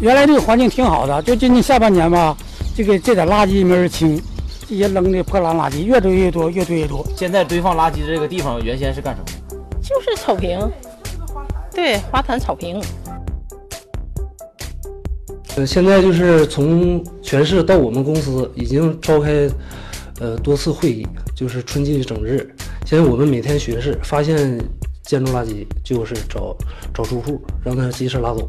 原来这个环境挺好的，就今年下半年吧，这个这点垃圾没人清，这些扔的破烂垃圾越堆越多，越堆越多。现在堆放垃圾的这个地方原先是干什么？就是草坪，对，花坛草坪。呃，现在就是从全市到我们公司已经召开，呃，多次会议，就是春季整治。现在我们每天巡视，发现建筑垃圾就是找找住户，让他及时拉走。